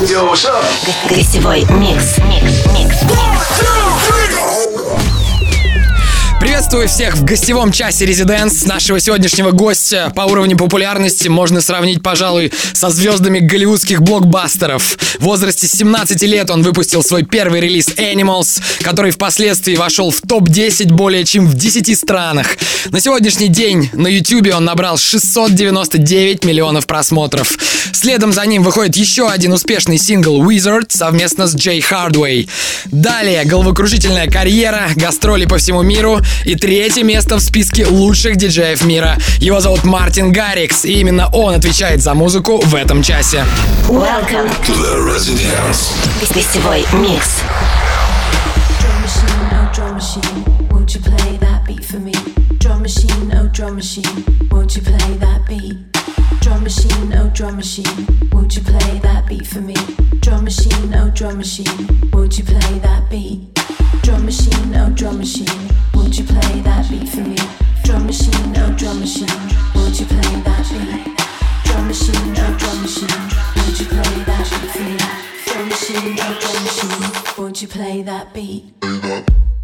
Yo, what's up? Гостевой микс. Микс. Микс. Приветствую всех в гостевом часе ResiDANCE. Нашего сегодняшнего гостя по уровню популярности можно сравнить, пожалуй, со звездами голливудских блокбастеров. В возрасте 17 лет он выпустил свой первый релиз Animals, который впоследствии вошел в топ-10 более чем в 10 странах. На сегодняшний день на YouTube он набрал 699 миллионов просмотров. Следом за ним выходит еще один успешный сингл Wizard совместно с Джей Хардвей. Далее головокружительная карьера, гастроли по всему миру третье место в списке лучших диджеев мира. Его зовут Мартин Гаррикс, и именно он отвечает за музыку в этом часе. Welcome. To the residence. Гостевой микс. Drum machine, oh drum machine, won't you play that beat for me? Drum machine, oh drum machine, won't you play that beat? Drum machine, oh drum machine, won't you play that beat for me? Drum machine, oh drum machine, won't you play that beat? Drum machine, oh drum machine, won't you play that beat for me? Drum machine, oh drum machine, won't you play that beat? Drum machine, oh drum machine, won't you play that beat for me? Drum machine, oh drum machine, won't you play that beat?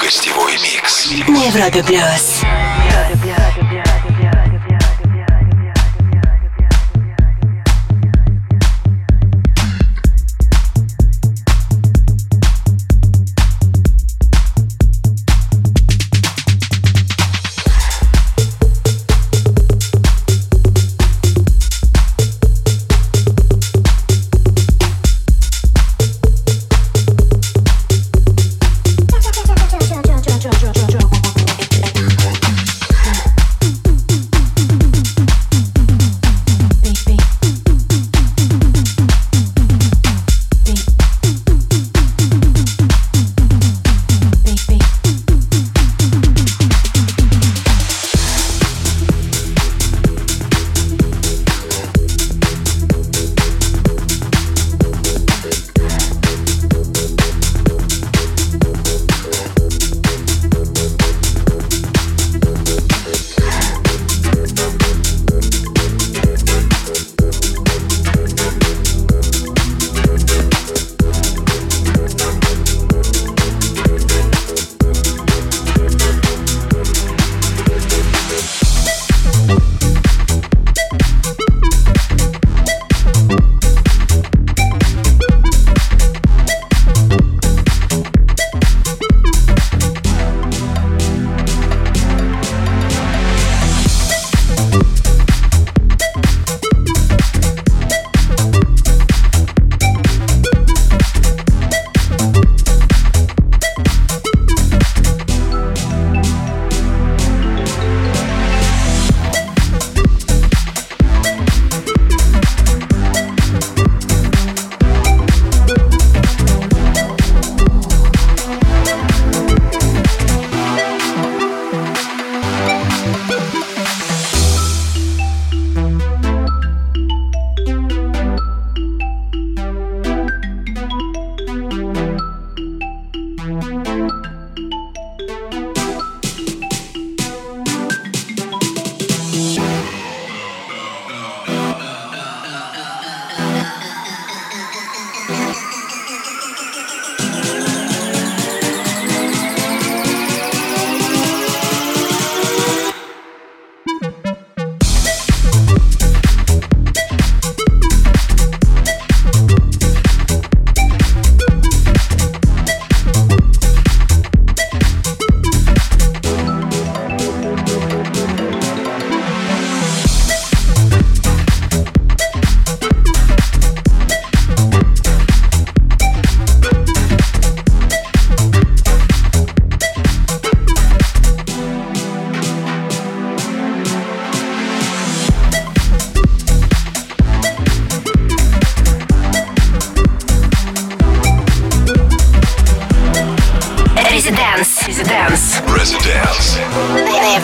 Гостевой микс. На Европе плюс.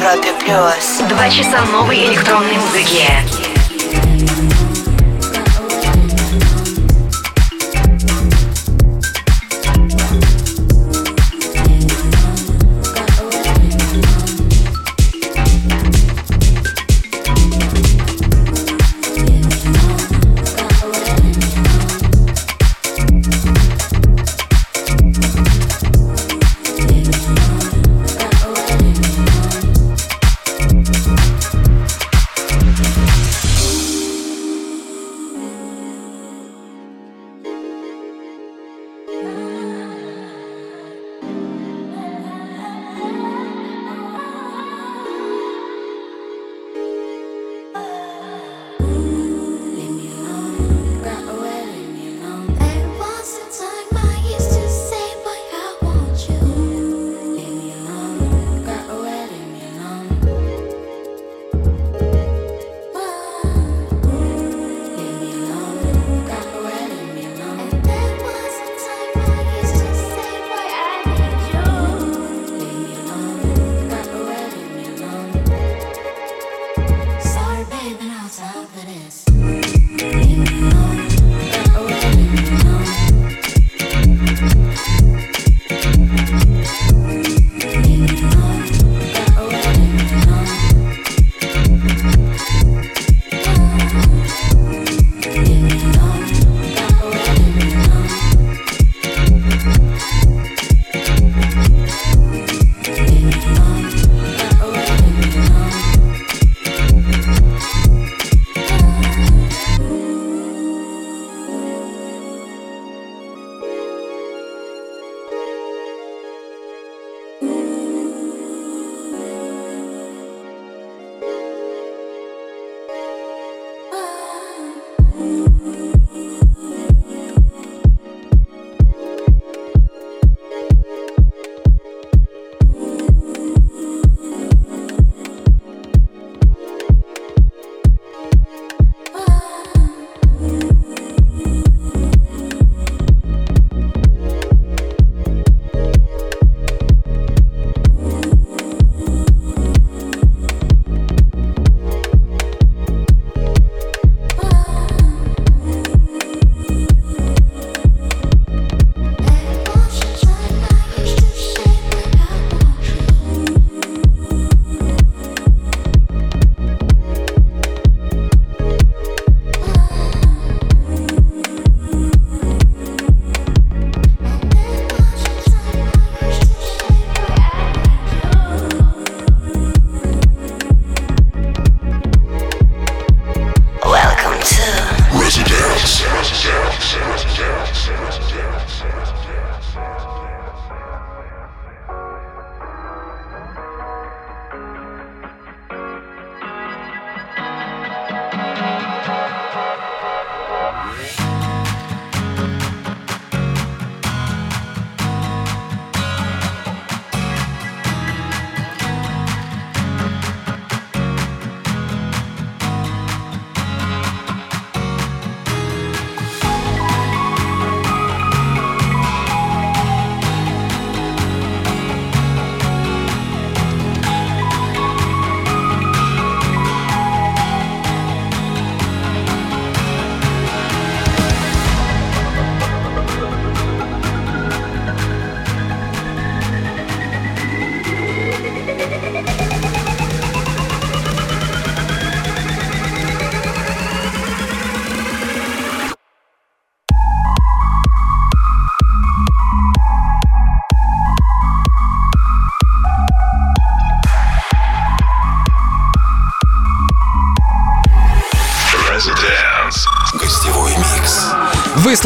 Европе плюс. Два часа новой электронной музыки.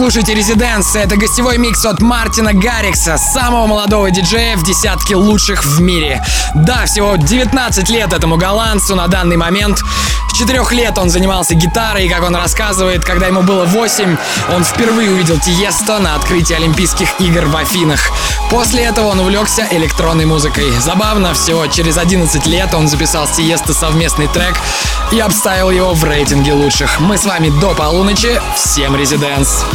Слушаете Резиденс. Это гостевой микс от Мартина Гаррикса, самого молодого диджея в десятке лучших в мире. Да, всего 19 лет этому голландцу на данный момент. Четырех лет он занимался гитарой, и, как он рассказывает, когда ему было 8, он впервые увидел Тиесто на открытии Олимпийских игр в Афинах. После этого он увлекся электронной музыкой. Забавно, всего через 11 лет он записал с Тиесто совместный трек и обставил его в рейтинге лучших. Мы с вами до полуночи. Всем резиденс!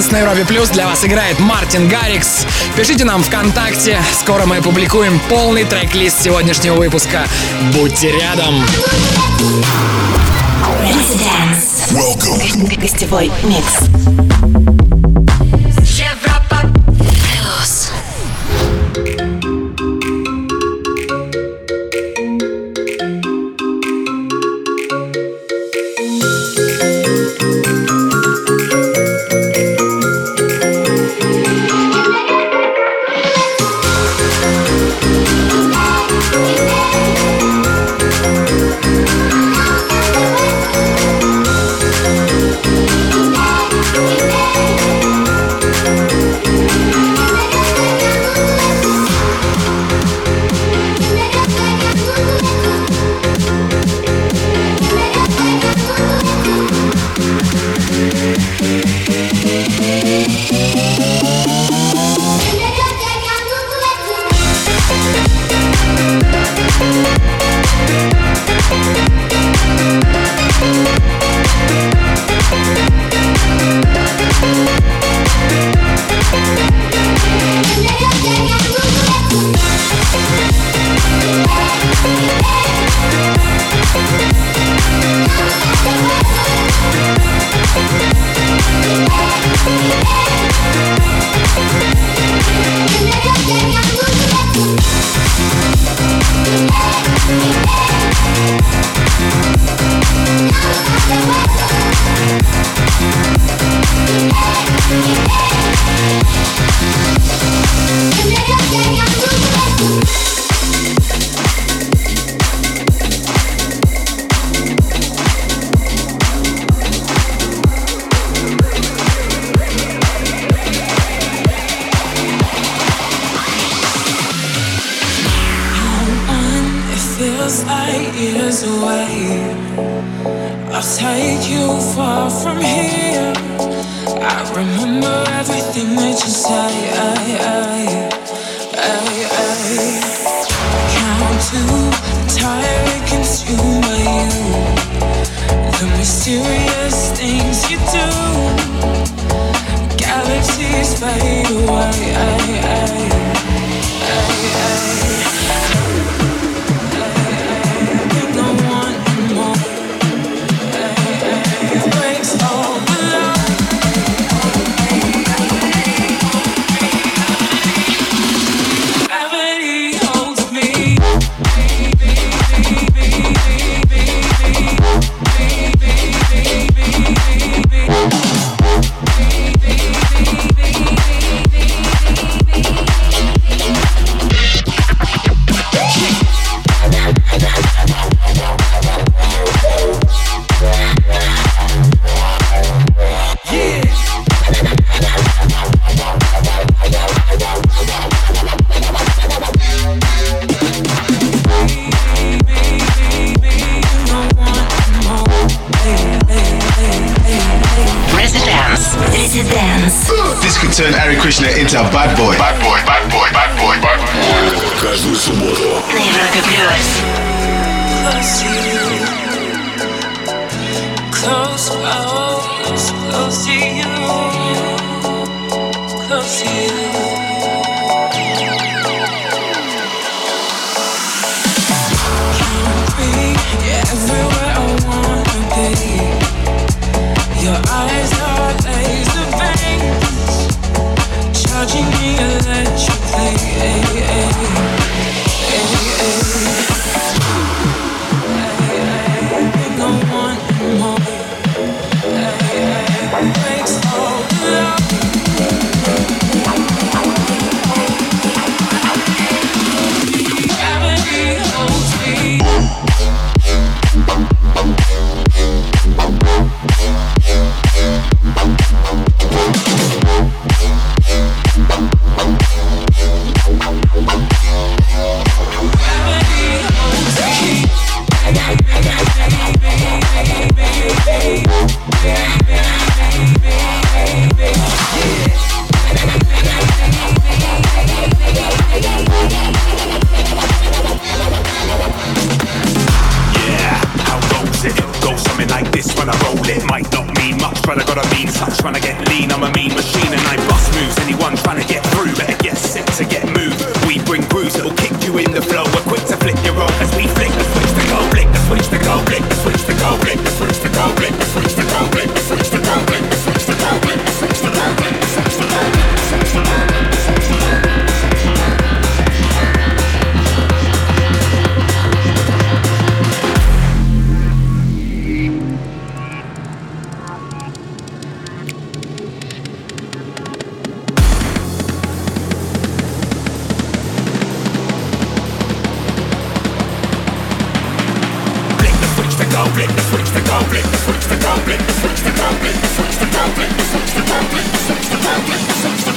Dance на Европе Плюс. Для вас играет Мартин Гарикс. Пишите нам ВКонтакте. Скоро мы опубликуем полный трек-лист сегодняшнего выпуска. Будьте рядом. Welcome. Гостевой микс.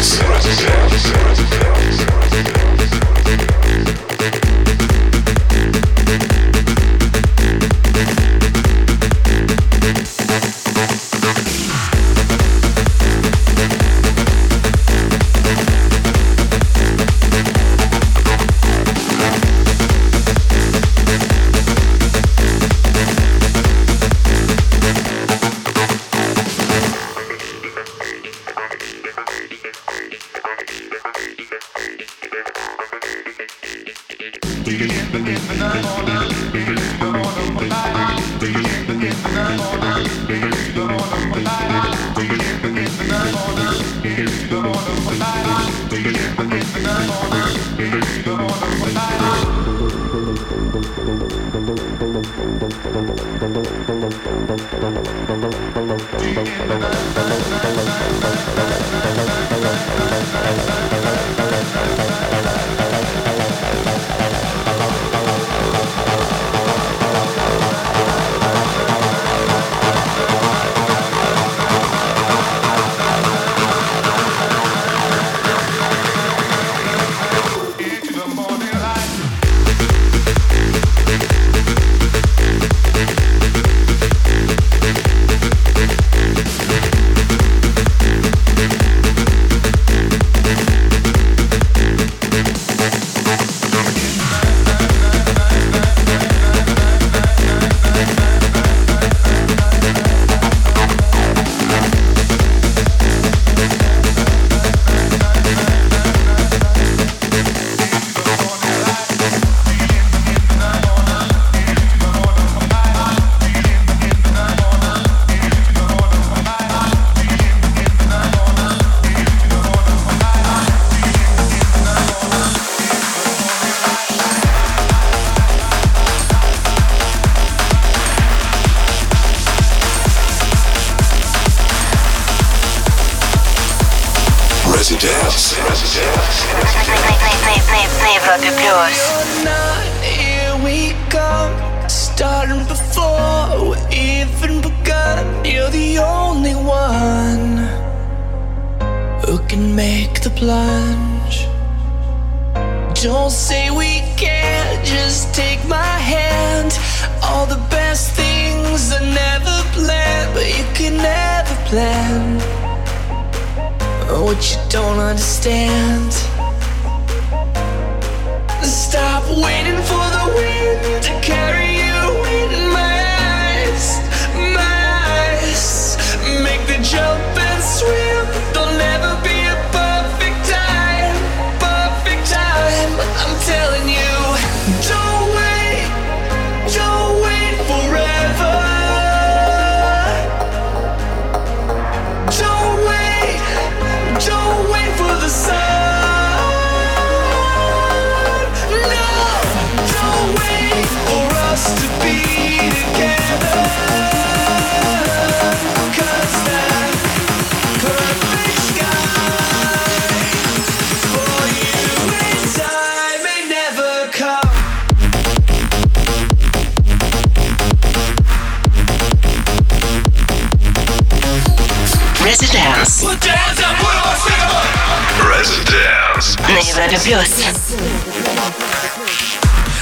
Dance.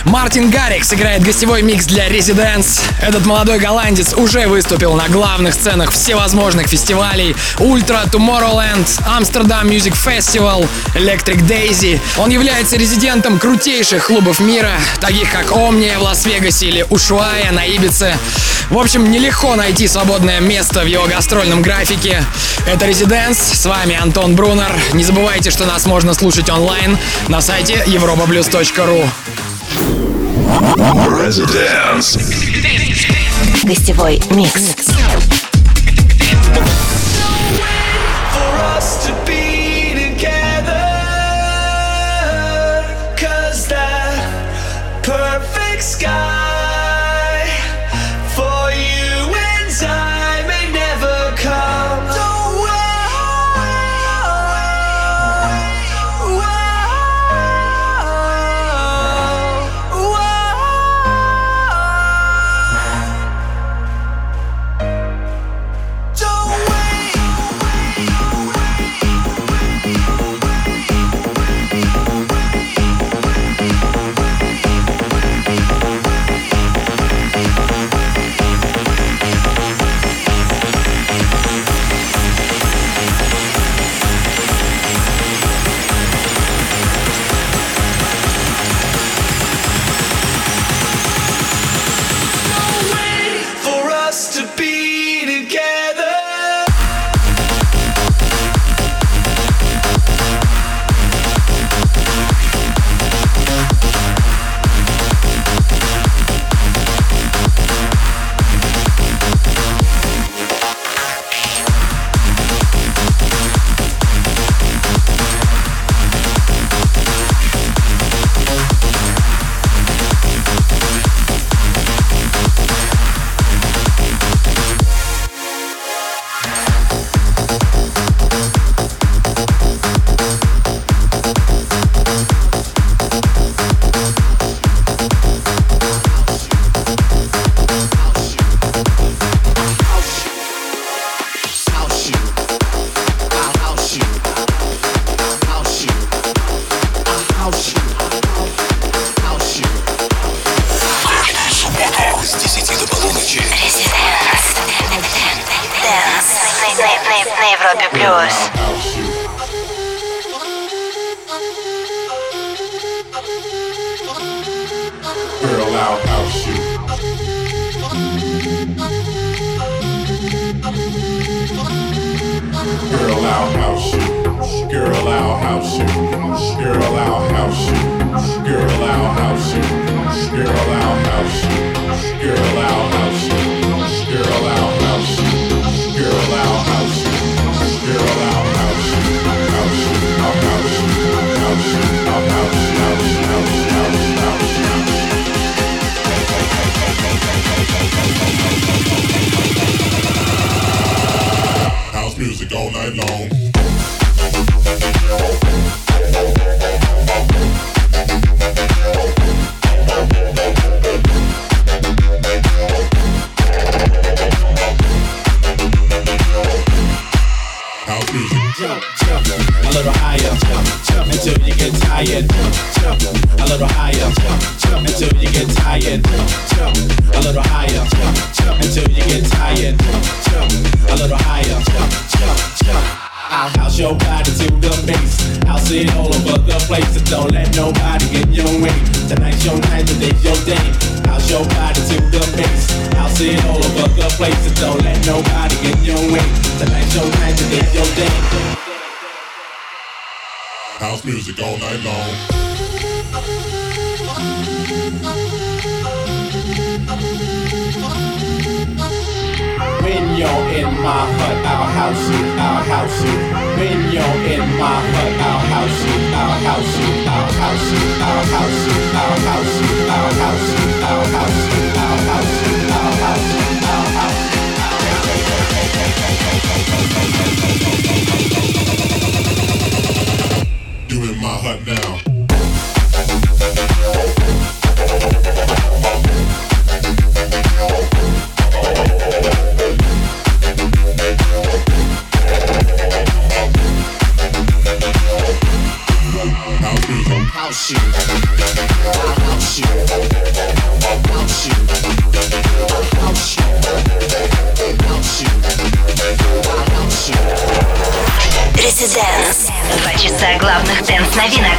Мартин Гаррикс сыграет гостевой микс для ResiDANCE. Этот молодой голландец уже выступил на главных сценах всевозможных фестивалей Ultra, Tomorrowland, Amsterdam Music Festival, Electric Daisy. Он является резидентом крутейших клубов мира, таких как Omnia в Лас-Вегасе или Ushuaïa на Ибице. В общем, нелегко найти свободное место в его гастрольном графике. Это «ResiDANCE», с вами Антон Брунер. Не забывайте, что нас можно слушать онлайн на сайте europaplus.ru. Residence. Гостевой микс. Place. Don't let nobody get your way. Tonight's your night, today's your day. House your body to the base. I'll sit all over the place. Don't let nobody get your way. Tonight's your night, today's your day. House music all night long. You're in my hut, I'll house you, I'll house you. When you're in my hut, I'll house you, I'll house you, I'll house you, I'll house you, I'll house you, I'll house you, I'll house you, I'll house you, I'll house you, I'll house you. You my hut now. Residence. Два часа главных дэнс-новинок.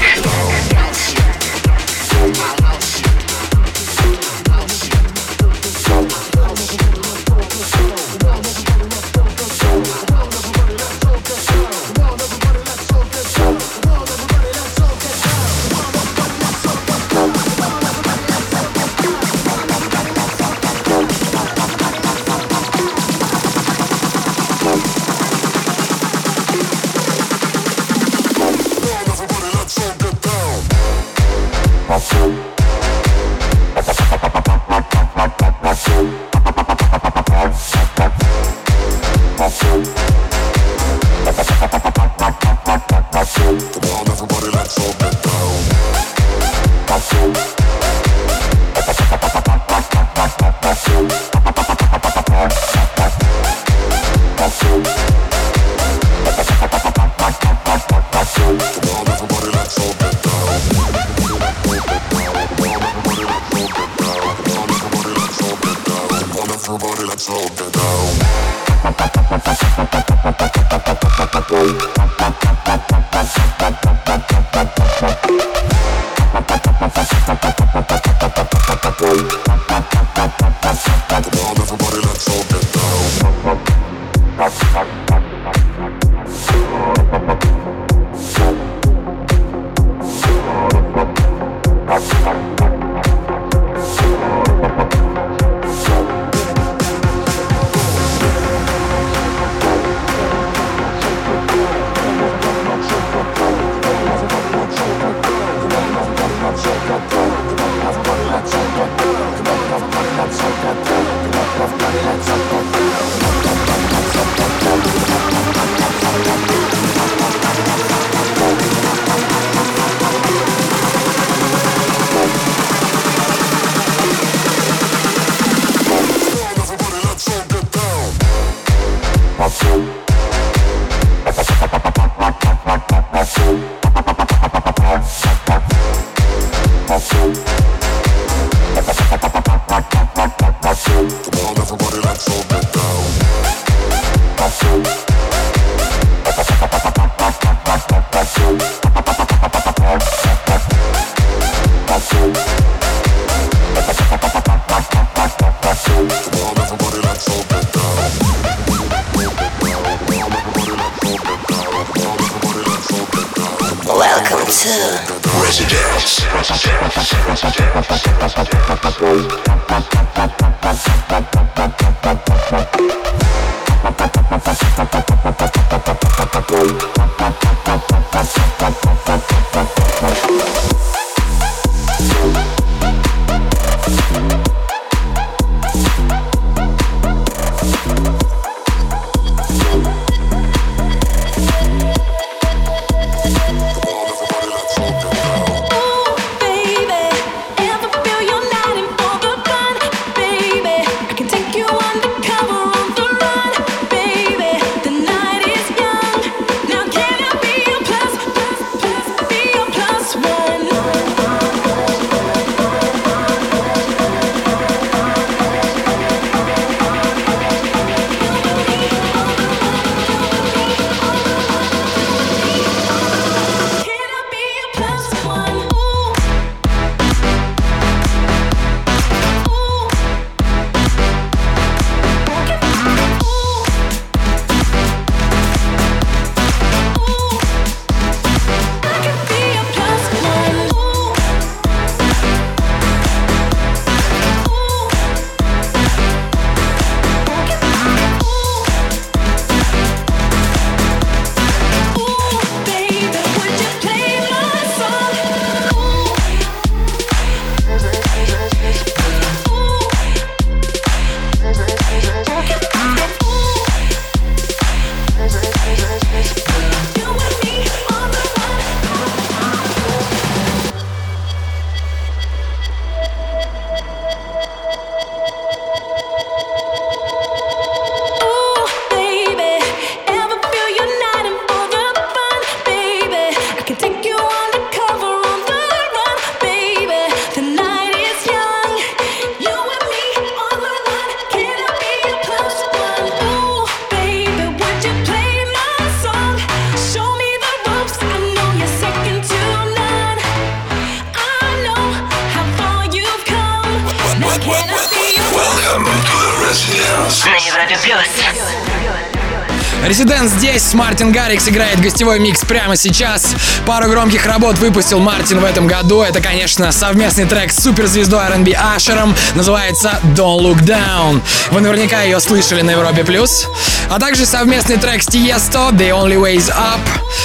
Резидент здесь, Мартин Гаррикс играет гостевой микс прямо сейчас. Пару громких работ выпустил Мартин в этом году. Это, конечно, совместный трек с суперзвездой R&B Ашером. Называется Don't Look Down. Вы наверняка ее слышали на Европе+. плюс. А также совместный трек с Tiesto The Only Way Is Up.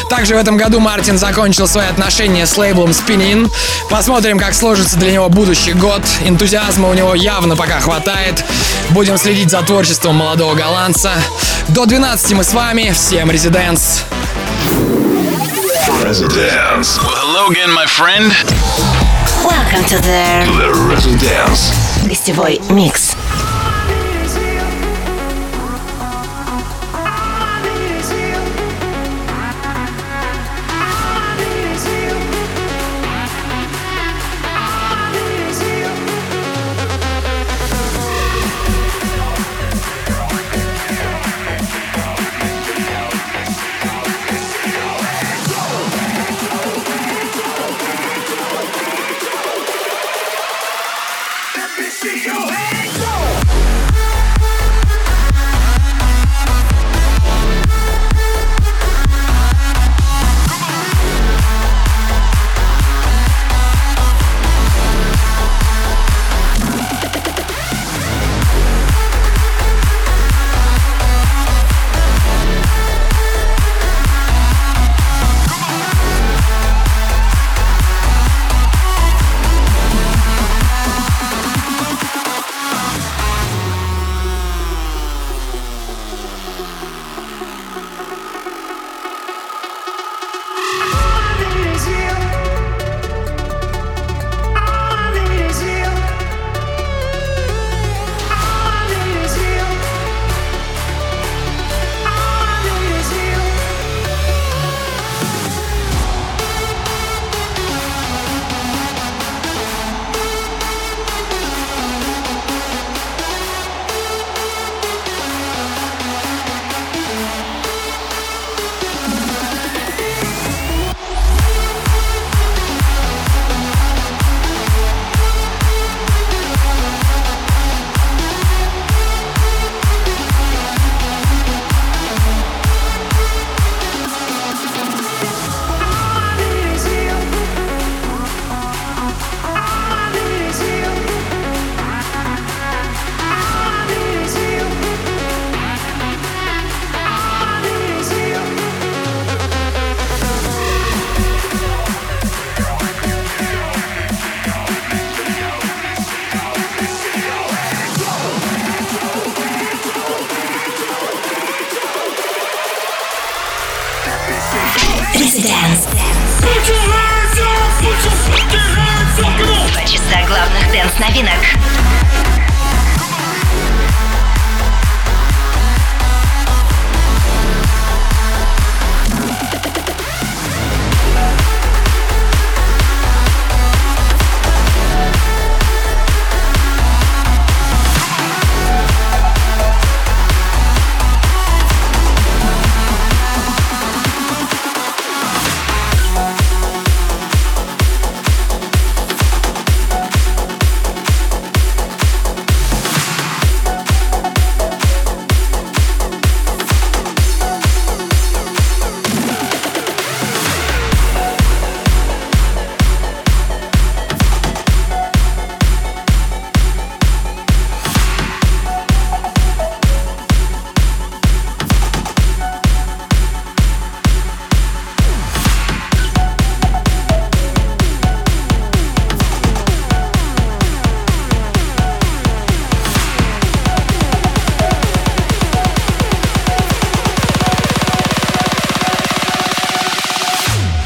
Также в этом году Мартин закончил свои отношения с лейблом Spinin. Посмотрим, как сложится для него будущий год. Энтузиазма у него явно пока хватает. Будем следить за творчеством молодого голландца. До 12 мы с вами. Всем резиденс. Residence. Well, hello again, my friend. Welcome to the The Residence. гостевой микс. Главных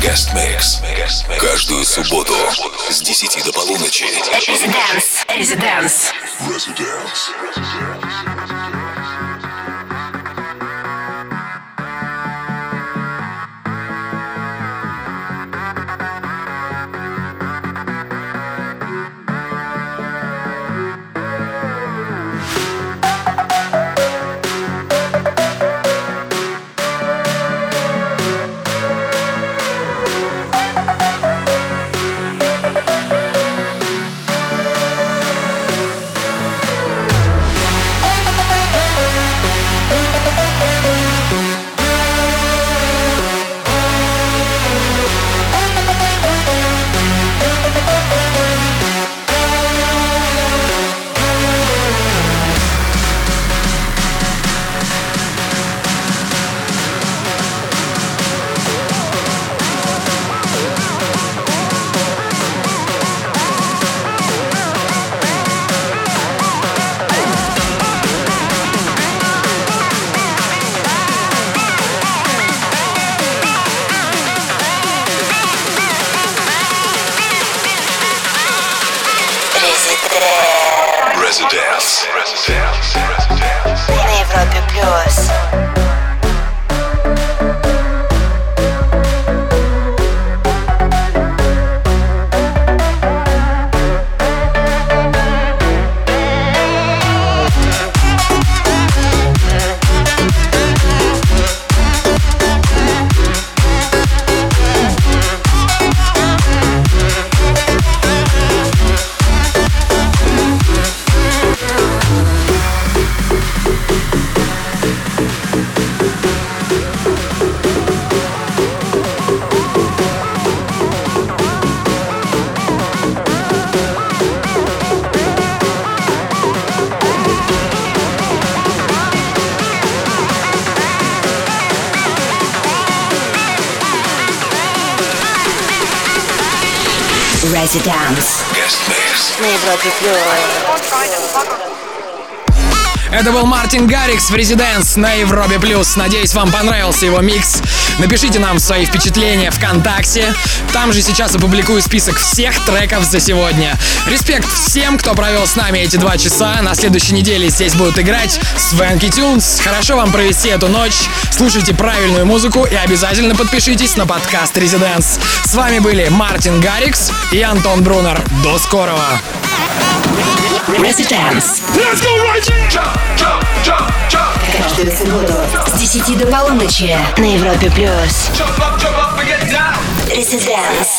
Guest Mix. Каждую субботу с 10 до полуночи. Резиденс. Residence. Residence. Мартин Гаррикс в Резиденс на Европе Плюс. Надеюсь, вам понравился его микс. Напишите нам свои впечатления ВКонтакте. Там же сейчас опубликую список всех треков за сегодня. Респект всем, кто провел с нами эти два часа. На следующей неделе здесь будут играть Свенки Тюнс. Хорошо вам провести эту ночь. Слушайте правильную музыку и обязательно подпишитесь на подкаст Резиденс. С вами были Мартин Гаррикс и Антон Брунер. До скорого! Residence. Каждую субботу с 10 до полуночи на Европе плюс. Residence.